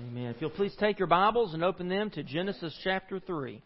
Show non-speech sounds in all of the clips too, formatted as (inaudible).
Amen. If you'll please take your Bibles and open them to Genesis chapter 3.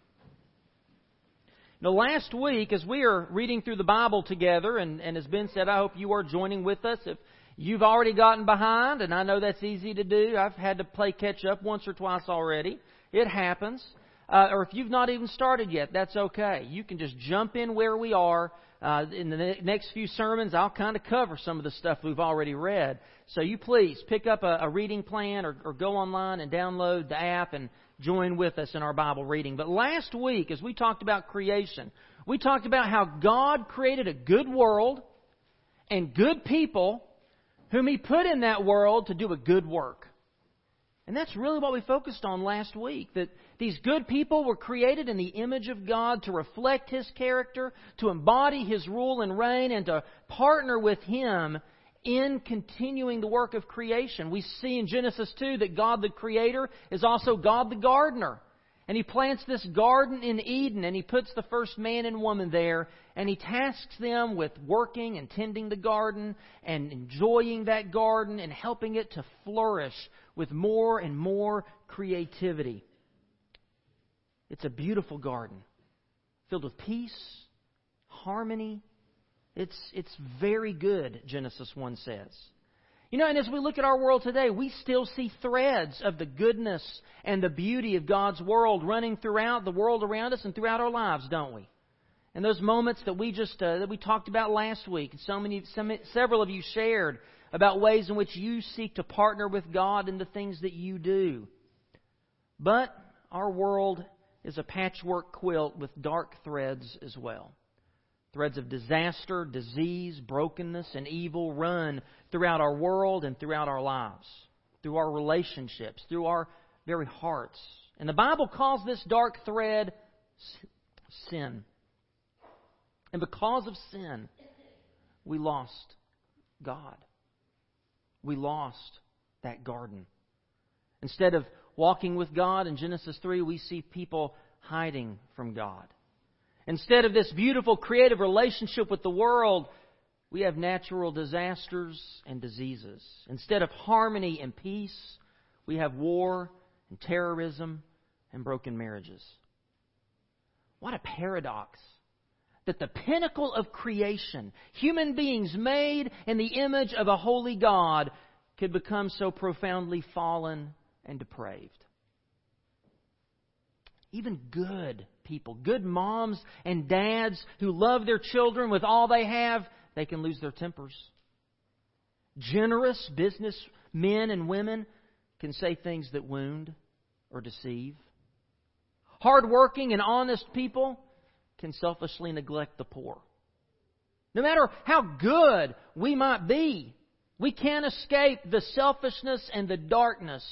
Now, last week, as we are reading through the Bible together, and, and as Ben said, I hope you are joining with us. If you've already gotten behind, and I know that's easy to do, I've had to play catch up once or twice already. It happens. Uh, or if you've not even started yet, that's okay. You can just jump in where we are. Uh, in the ne- next few sermons, I'll kind of cover some of the stuff we've already read. So you please pick up a, a reading plan or, or go online and download the app and join with us in our Bible reading. But last week, as we talked about creation, we talked about how God created a good world and good people whom He put in that world to do a good work. And that's really what we focused on last week. That these good people were created in the image of God to reflect His character, to embody His rule and reign, and to partner with Him in continuing the work of creation. We see in Genesis 2 that God the Creator is also God the gardener. And He plants this garden in Eden, and He puts the first man and woman there, and He tasks them with working and tending the garden, and enjoying that garden, and helping it to flourish with more and more creativity. It's a beautiful garden filled with peace, harmony. It's, it's very good, Genesis 1 says. You know, and as we look at our world today, we still see threads of the goodness and the beauty of God's world running throughout the world around us and throughout our lives, don't we? And those moments that we just uh, that we talked about last week, and so many, some, several of you shared about ways in which you seek to partner with God in the things that you do. But our world is a patchwork quilt with dark threads as well. Threads of disaster, disease, brokenness, and evil run throughout our world and throughout our lives, through our relationships, through our very hearts. And the Bible calls this dark thread sin. And because of sin, we lost God we lost that garden. Instead of walking with God in Genesis 3, we see people hiding from God. Instead of this beautiful creative relationship with the world, we have natural disasters and diseases. Instead of harmony and peace, we have war and terrorism and broken marriages. What a paradox that the pinnacle of creation, human beings made in the image of a holy God, could become so profoundly fallen and depraved. Even good people, good moms and dads who love their children with all they have, they can lose their tempers. Generous business men and women can say things that wound or deceive. Hardworking and honest people can selfishly neglect the poor. No matter how good we might be, we can't escape the selfishness and the darkness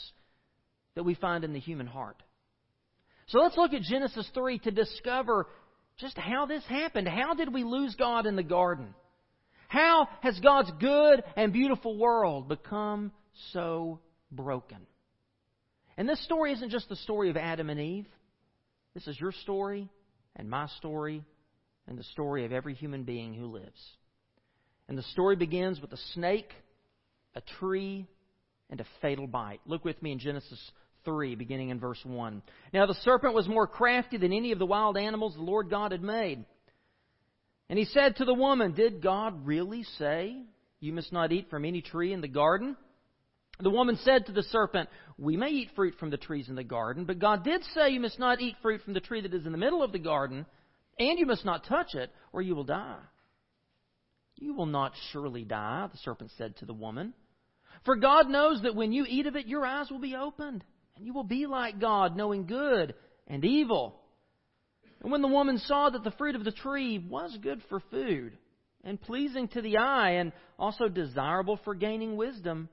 that we find in the human heart. So let's look at Genesis 3 to discover just how this happened. How did we lose God in the garden? How has God's good and beautiful world become so broken? And this story isn't just the story of Adam and Eve. This is your story and my story and the story of every human being who lives. And the story begins with a snake, a tree, and a fatal bite. Look with me in Genesis 3, beginning in verse 1. Now the serpent was more crafty than any of the wild animals the Lord God had made. And he said to the woman, Did God really say, You must not eat from any tree in the garden? The woman said to the serpent, We may eat fruit from the trees in the garden, but God did say you must not eat fruit from the tree that is in the middle of the garden, and you must not touch it, or you will die. You will not surely die, the serpent said to the woman. For God knows that when you eat of it, your eyes will be opened, and you will be like God, knowing good and evil. And when the woman saw that the fruit of the tree was good for food, and pleasing to the eye, and also desirable for gaining wisdom,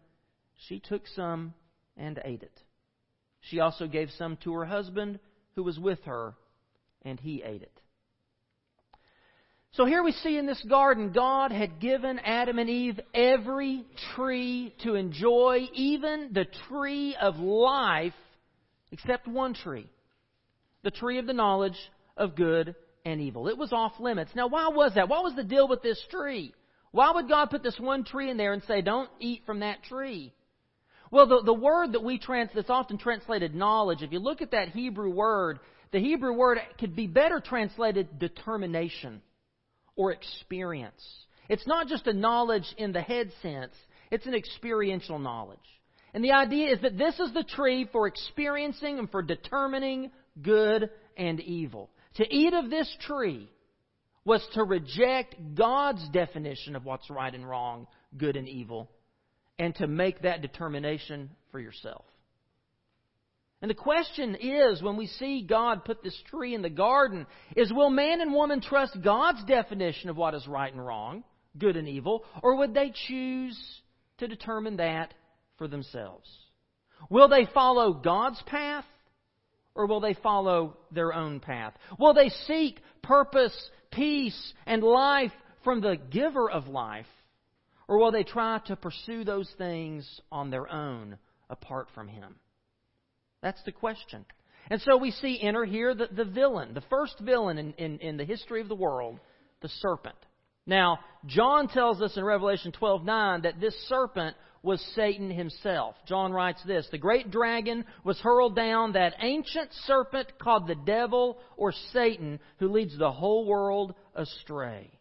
she took some and ate it. She also gave some to her husband who was with her, and he ate it. So here we see in this garden, God had given Adam and Eve every tree to enjoy, even the tree of life, except one tree the tree of the knowledge of good and evil. It was off limits. Now, why was that? What was the deal with this tree? Why would God put this one tree in there and say, don't eat from that tree? Well, the, the word that we trans, that's often translated knowledge, if you look at that Hebrew word, the Hebrew word could be better translated determination or experience. It's not just a knowledge in the head sense, it's an experiential knowledge. And the idea is that this is the tree for experiencing and for determining good and evil. To eat of this tree was to reject God's definition of what's right and wrong, good and evil, and to make that determination for yourself. And the question is, when we see God put this tree in the garden, is will man and woman trust God's definition of what is right and wrong, good and evil, or would they choose to determine that for themselves? Will they follow God's path, or will they follow their own path? Will they seek purpose, peace, and life from the giver of life, or will they try to pursue those things on their own apart from Him? That's the question. And so we see enter here the, the villain, the first villain in, in, in the history of the world, the serpent. Now, John tells us in Revelation 12:9 that this serpent was Satan himself. John writes this The great dragon was hurled down, that ancient serpent called the devil or Satan, who leads the whole world astray.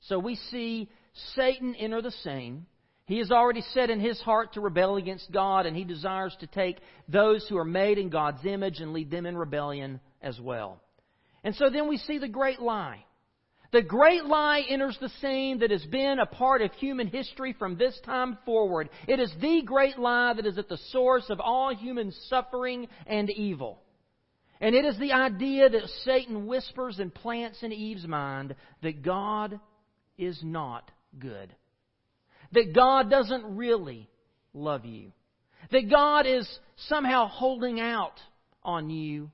So we see Satan enter the scene. He has already set in his heart to rebel against God, and he desires to take those who are made in God's image and lead them in rebellion as well. And so then we see the great lie. The great lie enters the scene that has been a part of human history from this time forward. It is the great lie that is at the source of all human suffering and evil. And it is the idea that Satan whispers and plants in Eve's mind that God is not good that God doesn't really love you, that God is somehow holding out on you.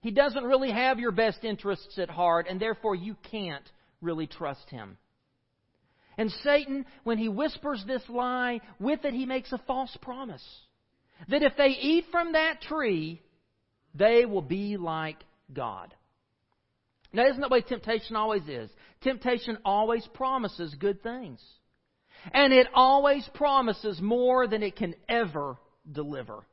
He doesn't really have your best interests at heart, and therefore you can't really trust Him. And Satan, when he whispers this lie, with it he makes a false promise. That if they eat from that tree, they will be like God. Now, isn't that the way temptation always is? Temptation always promises good things. And it always promises more than it can ever deliver.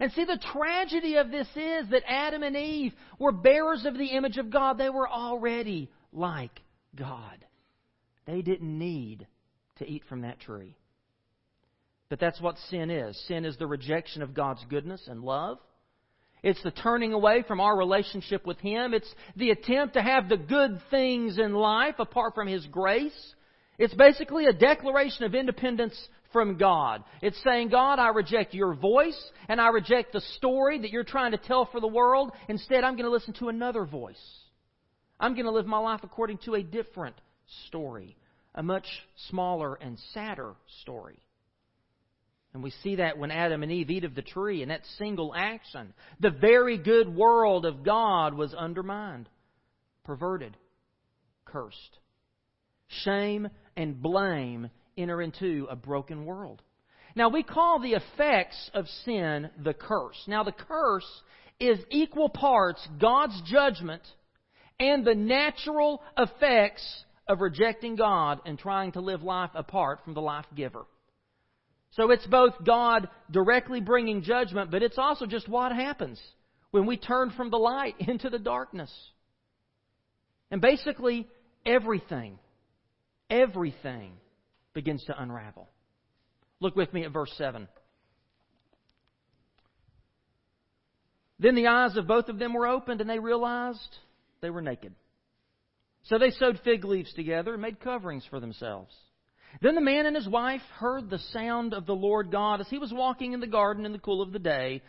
And see, the tragedy of this is that Adam and Eve were bearers of the image of God. They were already like God. They didn't need to eat from that tree. But that's what sin is. Sin is the rejection of God's goodness and love. It's the turning away from our relationship with Him. It's the attempt to have the good things in life apart from His grace. It's basically a declaration of independence from God. It's saying, God, I reject your voice and I reject the story that you're trying to tell for the world. Instead, I'm going to listen to another voice. I'm going to live my life according to a different story, a much smaller and sadder story. And we see that when Adam and Eve eat of the tree in that single action. The very good world of God was undermined, perverted, cursed. Shame and blame enter into a broken world. Now, we call the effects of sin the curse. Now, the curse is equal parts God's judgment and the natural effects of rejecting God and trying to live life apart from the life giver. So it's both God directly bringing judgment, but it's also just what happens when we turn from the light (laughs) into the darkness. And basically, everything everything begins to unravel. Look with me at verse 7. Then the eyes of both of them were opened, and they realized they were naked. So they sewed fig leaves together and made coverings for themselves. Then the man and his wife heard the sound of the Lord God as he was walking in the garden in the cool of the day,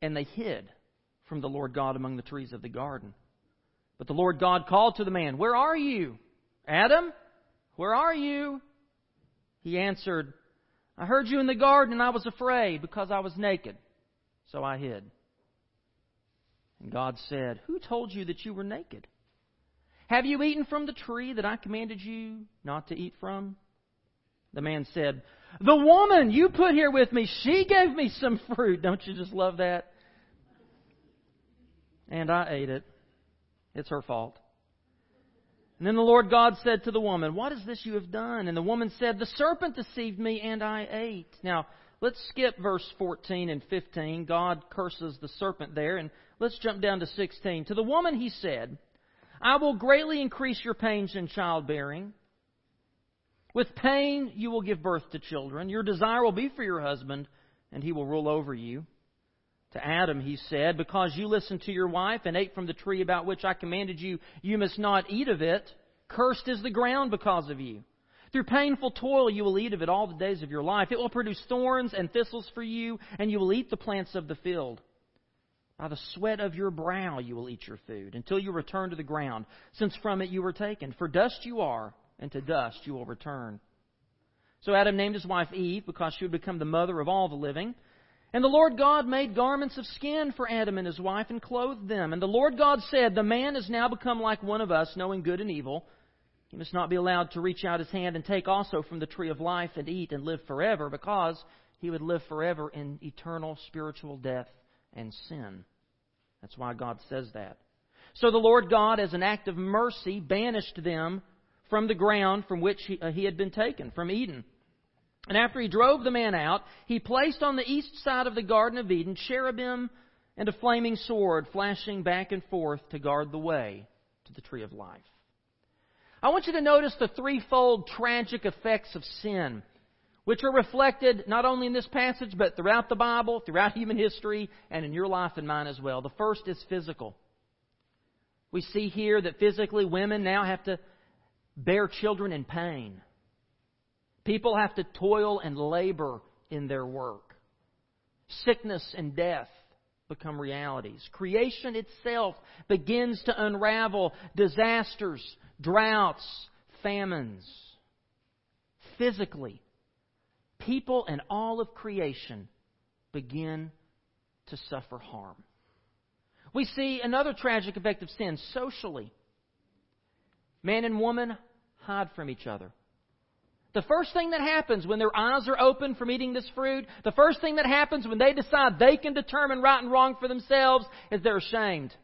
and they hid from the Lord God among the trees of the garden. But the Lord God called to the man, Where are you? Adam? Where are you? He answered, I heard you in the garden and I was afraid because I was naked. So I hid. And God said, Who told you that you were naked? Have you eaten from the tree that I commanded you not to eat from? The man said, The woman you put here with me, she gave me some fruit. (laughs) Don't you just love that? And I ate it. It's her fault. And then the Lord God said to the woman, What is this you have done? And the woman said, The serpent deceived me, and I ate. Now, let's skip verse 14 and 15. God curses the serpent there, and let's jump down to 16. To the woman he said, I will greatly increase your pains in childbearing. With pain you will give birth to children. Your desire will be for your husband, and he will rule over you. To Adam he said, Because you listened to your wife and ate from the tree about which I commanded you, you must not eat of it. Cursed is the ground because of you. Through painful toil you will eat of it all the days of your life. It will produce thorns and thistles for you, and you will eat the plants of the field. By the sweat of your brow you will eat your food, until you return to the ground, since from it you were taken. For dust you are, and to dust you will return. So Adam named his wife Eve, because she would become the mother of all the living. And the Lord God made garments of skin for Adam and his wife, and clothed them. And the Lord God said, The man has now become like one of us, knowing good and evil. He must not be allowed to reach out his hand and take also from the tree of life and eat and live forever, because he would live forever in eternal spiritual death and sin. That's why God says that. So the Lord God, as an act of mercy, banished them from the ground from which he, uh, he had been taken, from Eden. And after he drove the man out, he placed on the east side of the Garden of Eden cherubim and a flaming sword flashing back and forth to guard the way to the tree of life. I want you to notice the threefold tragic effects of sin which are reflected not only in this passage, but throughout the Bible, throughout human history, and in your life and mine as well. The first is physical. We see here that physically women now have to bear children in pain. People have to toil and labor in their work. Sickness and death become realities. Creation itself begins to unravel disasters, droughts, famines. Physically, people and all of creation begin to suffer harm. We see another tragic effect of sin socially. Man and woman hide from each other. The first thing that happens when their eyes are open from eating this fruit, the first thing that happens when they decide they can determine right and wrong for themselves is they're ashamed.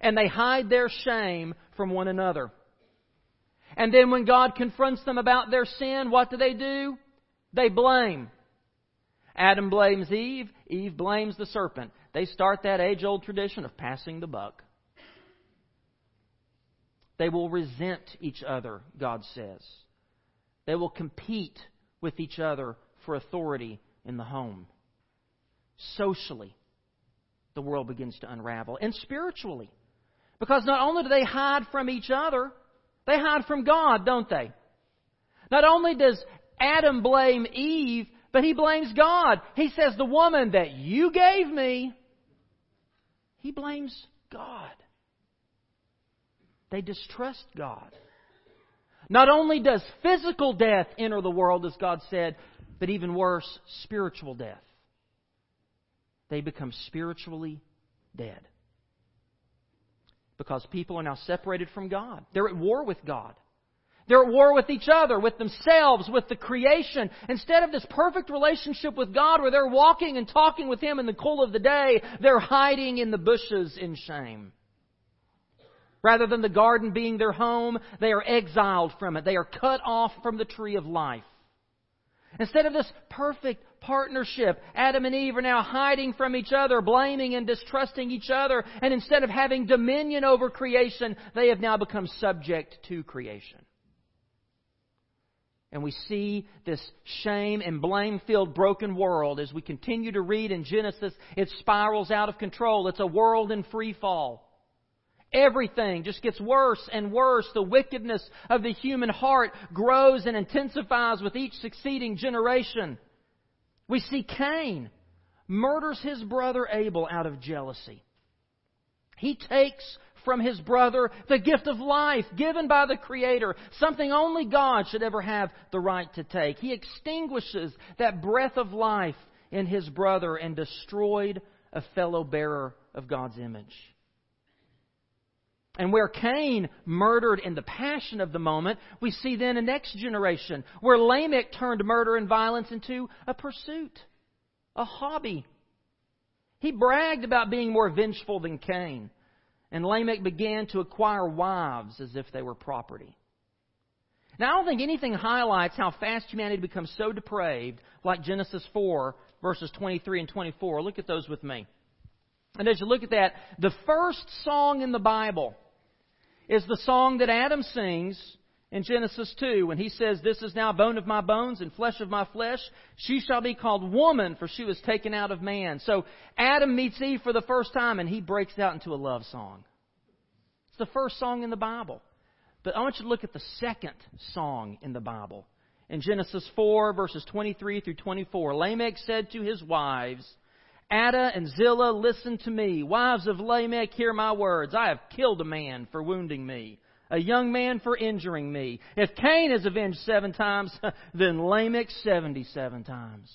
And they hide their shame from one another. And then when God confronts them about their sin, what do they do? They blame. Adam blames Eve, Eve blames the serpent. They start that age old tradition of passing the buck. They will resent each other, God says. They will compete with each other for authority in the home. Socially, the world begins to unravel. And spiritually, because not only do they hide from each other, they hide from God, don't they? Not only does Adam blame Eve, but he blames God. He says, The woman that you gave me, he blames God. They distrust God. Not only does physical death enter the world, as God said, but even worse, spiritual death. They become spiritually dead. Because people are now separated from God. They're at war with God. They're at war with each other, with themselves, with the creation. Instead of this perfect relationship with God where they're walking and talking with Him in the cool of the day, they're hiding in the bushes in shame. Rather than the garden being their home, they are exiled from it. They are cut off from the tree of life. Instead of this perfect partnership, Adam and Eve are now hiding from each other, blaming and distrusting each other, and instead of having dominion over creation, they have now become subject to creation. And we see this shame and blame filled broken world as we continue to read in Genesis. It spirals out of control. It's a world in free fall. Everything just gets worse and worse. The wickedness of the human heart grows and intensifies with each succeeding generation. We see Cain murders his brother Abel out of jealousy. He takes from his brother the gift of life given by the Creator, something only God should ever have the right to take. He extinguishes that breath of life in his brother and destroyed a fellow bearer of God's image. And where Cain murdered in the passion of the moment, we see then a next generation where Lamech turned murder and violence into a pursuit, a hobby. He bragged about being more vengeful than Cain. And Lamech began to acquire wives as if they were property. Now, I don't think anything highlights how fast humanity becomes so depraved like Genesis 4, verses 23 and 24. Look at those with me. And as you look at that, the first song in the Bible is the song that Adam sings in Genesis 2 when he says, This is now bone of my bones and flesh of my flesh. She shall be called woman, for she was taken out of man. So Adam meets Eve for the first time and he breaks out into a love song. It's the first song in the Bible. But I want you to look at the second song in the Bible. In Genesis 4, verses 23 through 24, Lamech said to his wives, Adah and Zillah, listen to me. Wives of Lamech, hear my words. I have killed a man for wounding me a young man for injuring me. If Cain is avenged seven times, (laughs) then Lamech seventy-seven times.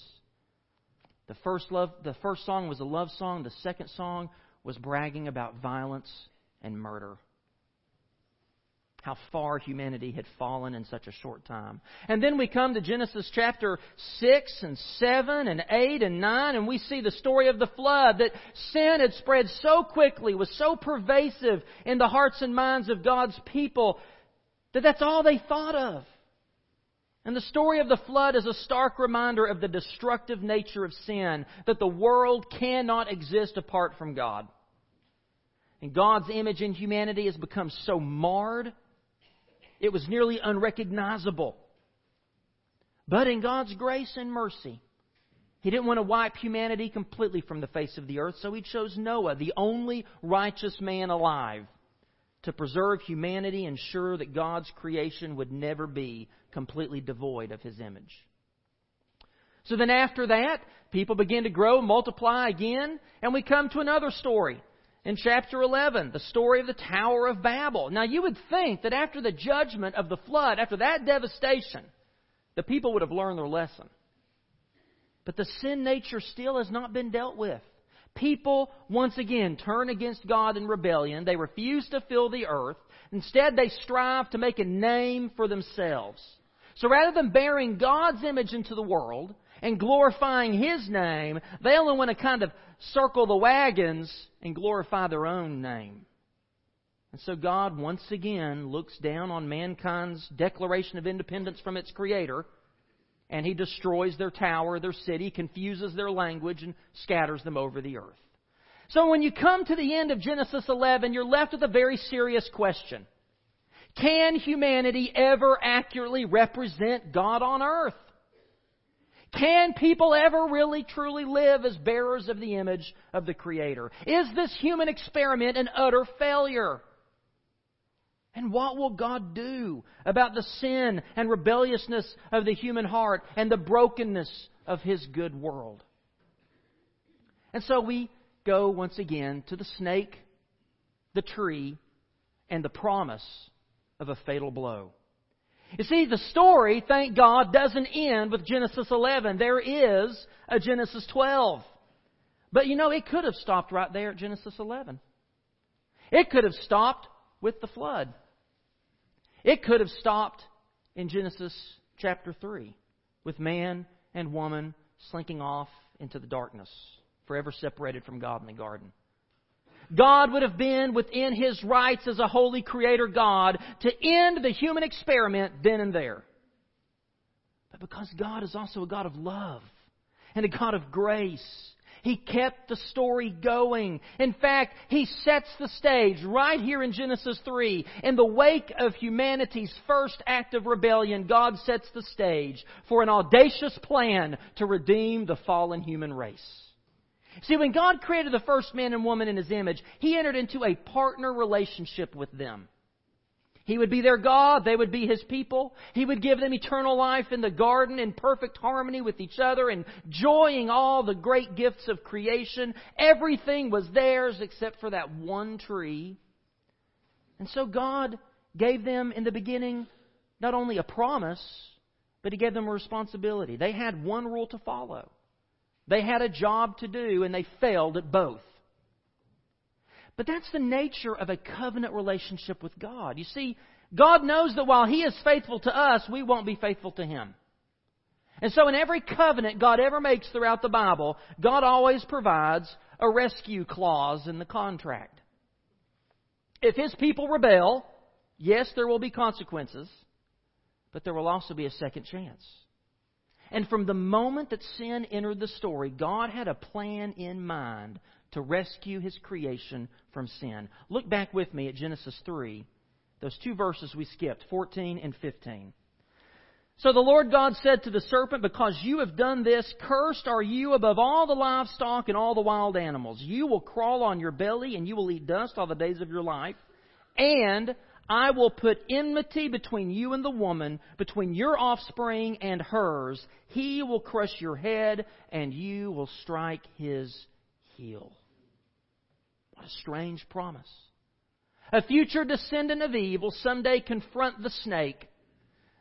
The first love, the first song was a love song. The second song was bragging about violence and murder how far humanity had fallen in such a short time. And then we come to Genesis chapter 6 and 7 and 8 and 9 and we see the story of the flood that sin had spread so quickly, was so pervasive in the hearts and minds of God's people that that's all they thought of. And the story of the flood is a stark reminder of the destructive nature of sin, that the world cannot exist apart from God. And God's image in humanity has become so marred it was nearly unrecognizable. But in God's grace and mercy, He didn't want to wipe humanity completely from the face of the earth, so He chose Noah, the only righteous man alive, to preserve humanity and ensure that God's creation would never be completely devoid of His image. So then after that, people begin to grow, multiply again, and we come to another story in chapter 11, the story of the Tower of Babel. Now, you would think that after the judgment of the flood, after that devastation, the people would have learned their lesson. But the sin nature still has not been dealt with. People, once again, turn against God in rebellion. They refuse to fill the earth. Instead, they strive to make a name for themselves. So rather than bearing God's image into the world and glorifying His name, they only want to kind of circle the wagons and glorify their own name. And so God once again looks down on mankind's declaration of independence from its Creator, and He destroys their tower, their city, confuses their language, and scatters them over the earth. So when you come to the end of Genesis 11, you're left with a very serious question. Can humanity ever accurately represent God on earth? Can people ever really truly live as bearers of the image of the Creator? Is this human experiment an utter failure? And what will God do about the sin and rebelliousness of the human heart and the brokenness of His good world? And so we go once again to the snake, the tree, and the promise of a fatal blow. You see, the story, thank God, doesn't end with Genesis 11. There is a Genesis 12. But you know, it could have stopped right there at Genesis 11. It could have stopped with the flood. It could have stopped in Genesis chapter 3 with man and woman slinking off into the darkness, forever separated from God in the garden. God would have been within his rights as a holy creator God to end the human experiment then and there. But because God is also a God of love and a God of grace, he kept the story going. In fact, he sets the stage right here in Genesis 3. In the wake of humanity's first act of rebellion, God sets the stage for an audacious plan to redeem the fallen human race. See, when God created the first man and woman in His image, He entered into a partner relationship with them. He would be their God, they would be His people. He would give them eternal life in the garden in perfect harmony with each other, enjoying all the great gifts of creation. Everything was theirs except for that one tree. And so God gave them in the beginning not only a promise, but He gave them a responsibility. They had one rule to follow. They had a job to do and they failed at both. But that's the nature of a covenant relationship with God. You see, God knows that while He is faithful to us, we won't be faithful to Him. And so in every covenant God ever makes throughout the Bible, God always provides a rescue clause in the contract. If His people rebel, yes, there will be consequences. but there will also be a second chance. And from the moment that sin entered the story, God had a plan in mind to rescue his creation from sin. Look back with me at Genesis 3, those two verses we skipped, 14 and 15. So the Lord God said to the serpent, Because you have done this, cursed are you above all the livestock and all the wild animals. You will crawl on your belly, and you will eat dust all the days of your life. And I will put enmity between you and the woman, between your offspring and hers. He will crush your head, and you will strike his heel. What a strange promise. A future descendant of Eve will someday confront the snake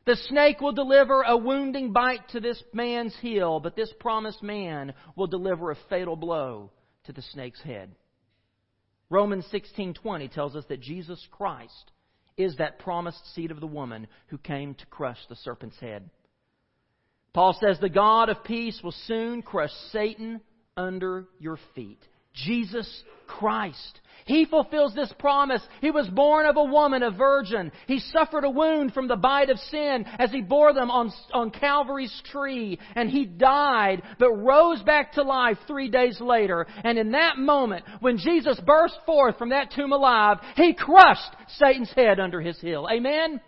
the snake will deliver a wounding bite to this man's heel, but this promised man will deliver a fatal blow to the snake's head. Romans 16:20 tells us that Jesus Christ is that promised seed of the woman who came to crush the serpent's head. Paul says the God of peace will soon crush Satan under your feet. Jesus Christ. He fulfills this promise. He was born of a woman, a virgin. He suffered a wound from the bite of sin as he bore them on, on Calvary's tree. And he died, but rose back to life three days later. And in that moment, when Jesus burst forth from that tomb alive, he crushed Satan's head under his heel. Amen?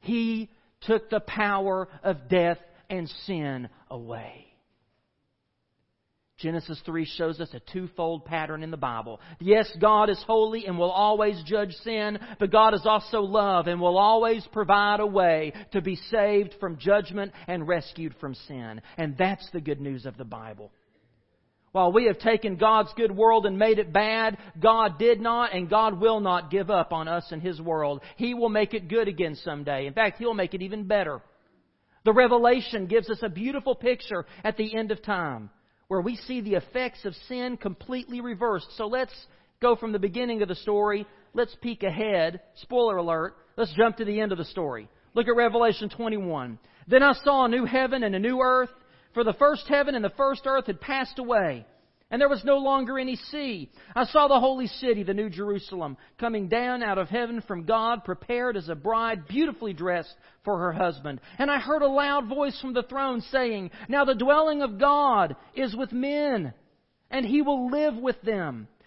He took the power of death and sin away. Genesis 3 shows us a twofold pattern in the Bible. Yes, God is holy and will always judge sin, but God is also love and will always provide a way to be saved from judgment and rescued from sin. And that's the good news of the Bible. While we have taken God's good world and made it bad, God did not and God will not give up on us and His world. He will make it good again someday. In fact, He'll make it even better. The Revelation gives us a beautiful picture at the end of time where we see the effects of sin completely reversed. So let's go from the beginning of the story. Let's peek ahead. Spoiler alert. Let's jump to the end of the story. Look at Revelation 21. Then I saw a new heaven and a new earth, for the first heaven and the first earth had passed away and there was no longer any sea. I saw the holy city, the New Jerusalem, coming down out of heaven from God, prepared as a bride, beautifully dressed for her husband. And I heard a loud voice from the throne saying, Now the dwelling of God is with men, and he will live with them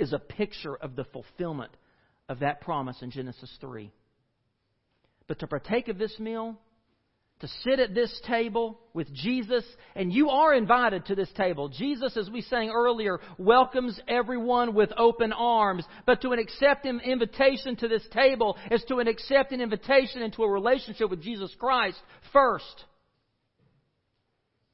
is a picture of the fulfillment of that promise in Genesis 3. But to partake of this meal, to sit at this table with Jesus, and you are invited to this table. Jesus, as we sang earlier, welcomes everyone with open arms. But to accept an invitation to this table is to accept an invitation into a relationship with Jesus Christ first.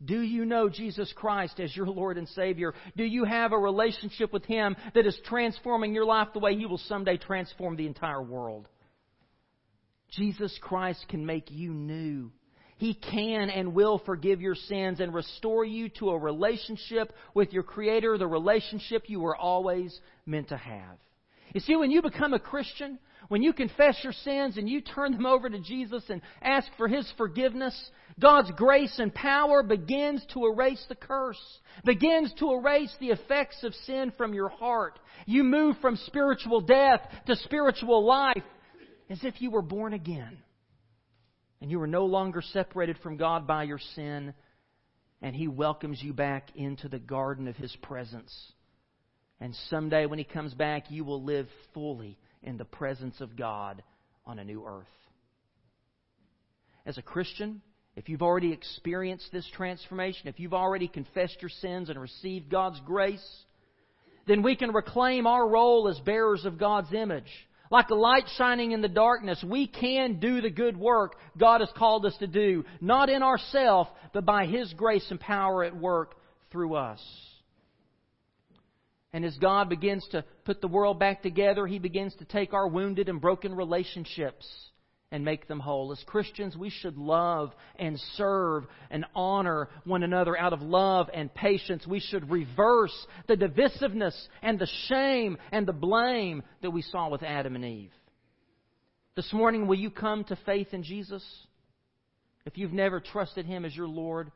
Do you know Jesus Christ as your Lord and Savior? Do you have a relationship with Him that is transforming your life the way He will someday transform the entire world? Jesus Christ can make you new. He can and will forgive your sins and restore you to a relationship with your Creator, the relationship you were always meant to have. You see, when you become a Christian, when you confess your sins and you turn them over to Jesus and ask for His forgiveness, God's grace and power begins to erase the curse, begins to erase the effects of sin from your heart. You move from spiritual death to spiritual life as if you were born again. And you are no longer separated from God by your sin, and He welcomes you back into the garden of His presence. And someday when He comes back, you will live fully in the presence of God on a new earth. As a Christian, if you've already experienced this transformation, if you've already confessed your sins and received God's grace, then we can reclaim our role as bearers of God's image. Like a light shining in the darkness, we can do the good work God has called us to do, not in ourselves, but by His grace and power at work through us. And as God begins to put the world back together, He begins to take our wounded and broken relationships and make them whole. As Christians, we should love and serve and honor one another out of love and patience. We should reverse the divisiveness and the shame and the blame that we saw with Adam and Eve. This morning, will you come to faith in Jesus? If you've never trusted Him as your Lord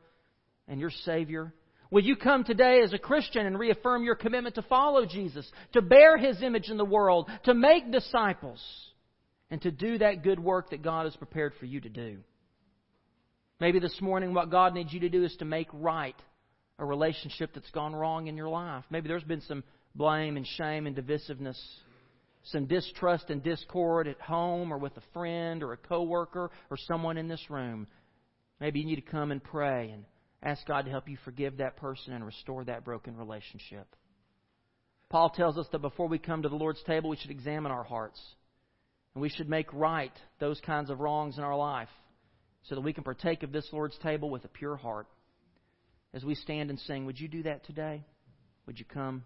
and your Savior, will you come today as a Christian and reaffirm your commitment to follow Jesus, to bear His image in the world, to make disciples? And to do that good work that God has prepared for you to do. Maybe this morning what God needs you to do is to make right a relationship that's gone wrong in your life. Maybe there's been some blame and shame and divisiveness, some distrust and discord at home or with a friend or a coworker or someone in this room. Maybe you need to come and pray and ask God to help you forgive that person and restore that broken relationship. Paul tells us that before we come to the Lord's table, we should examine our hearts. And we should make right those kinds of wrongs in our life so that we can partake of this Lord's table with a pure heart. As we stand and sing, would you do that today? Would you come?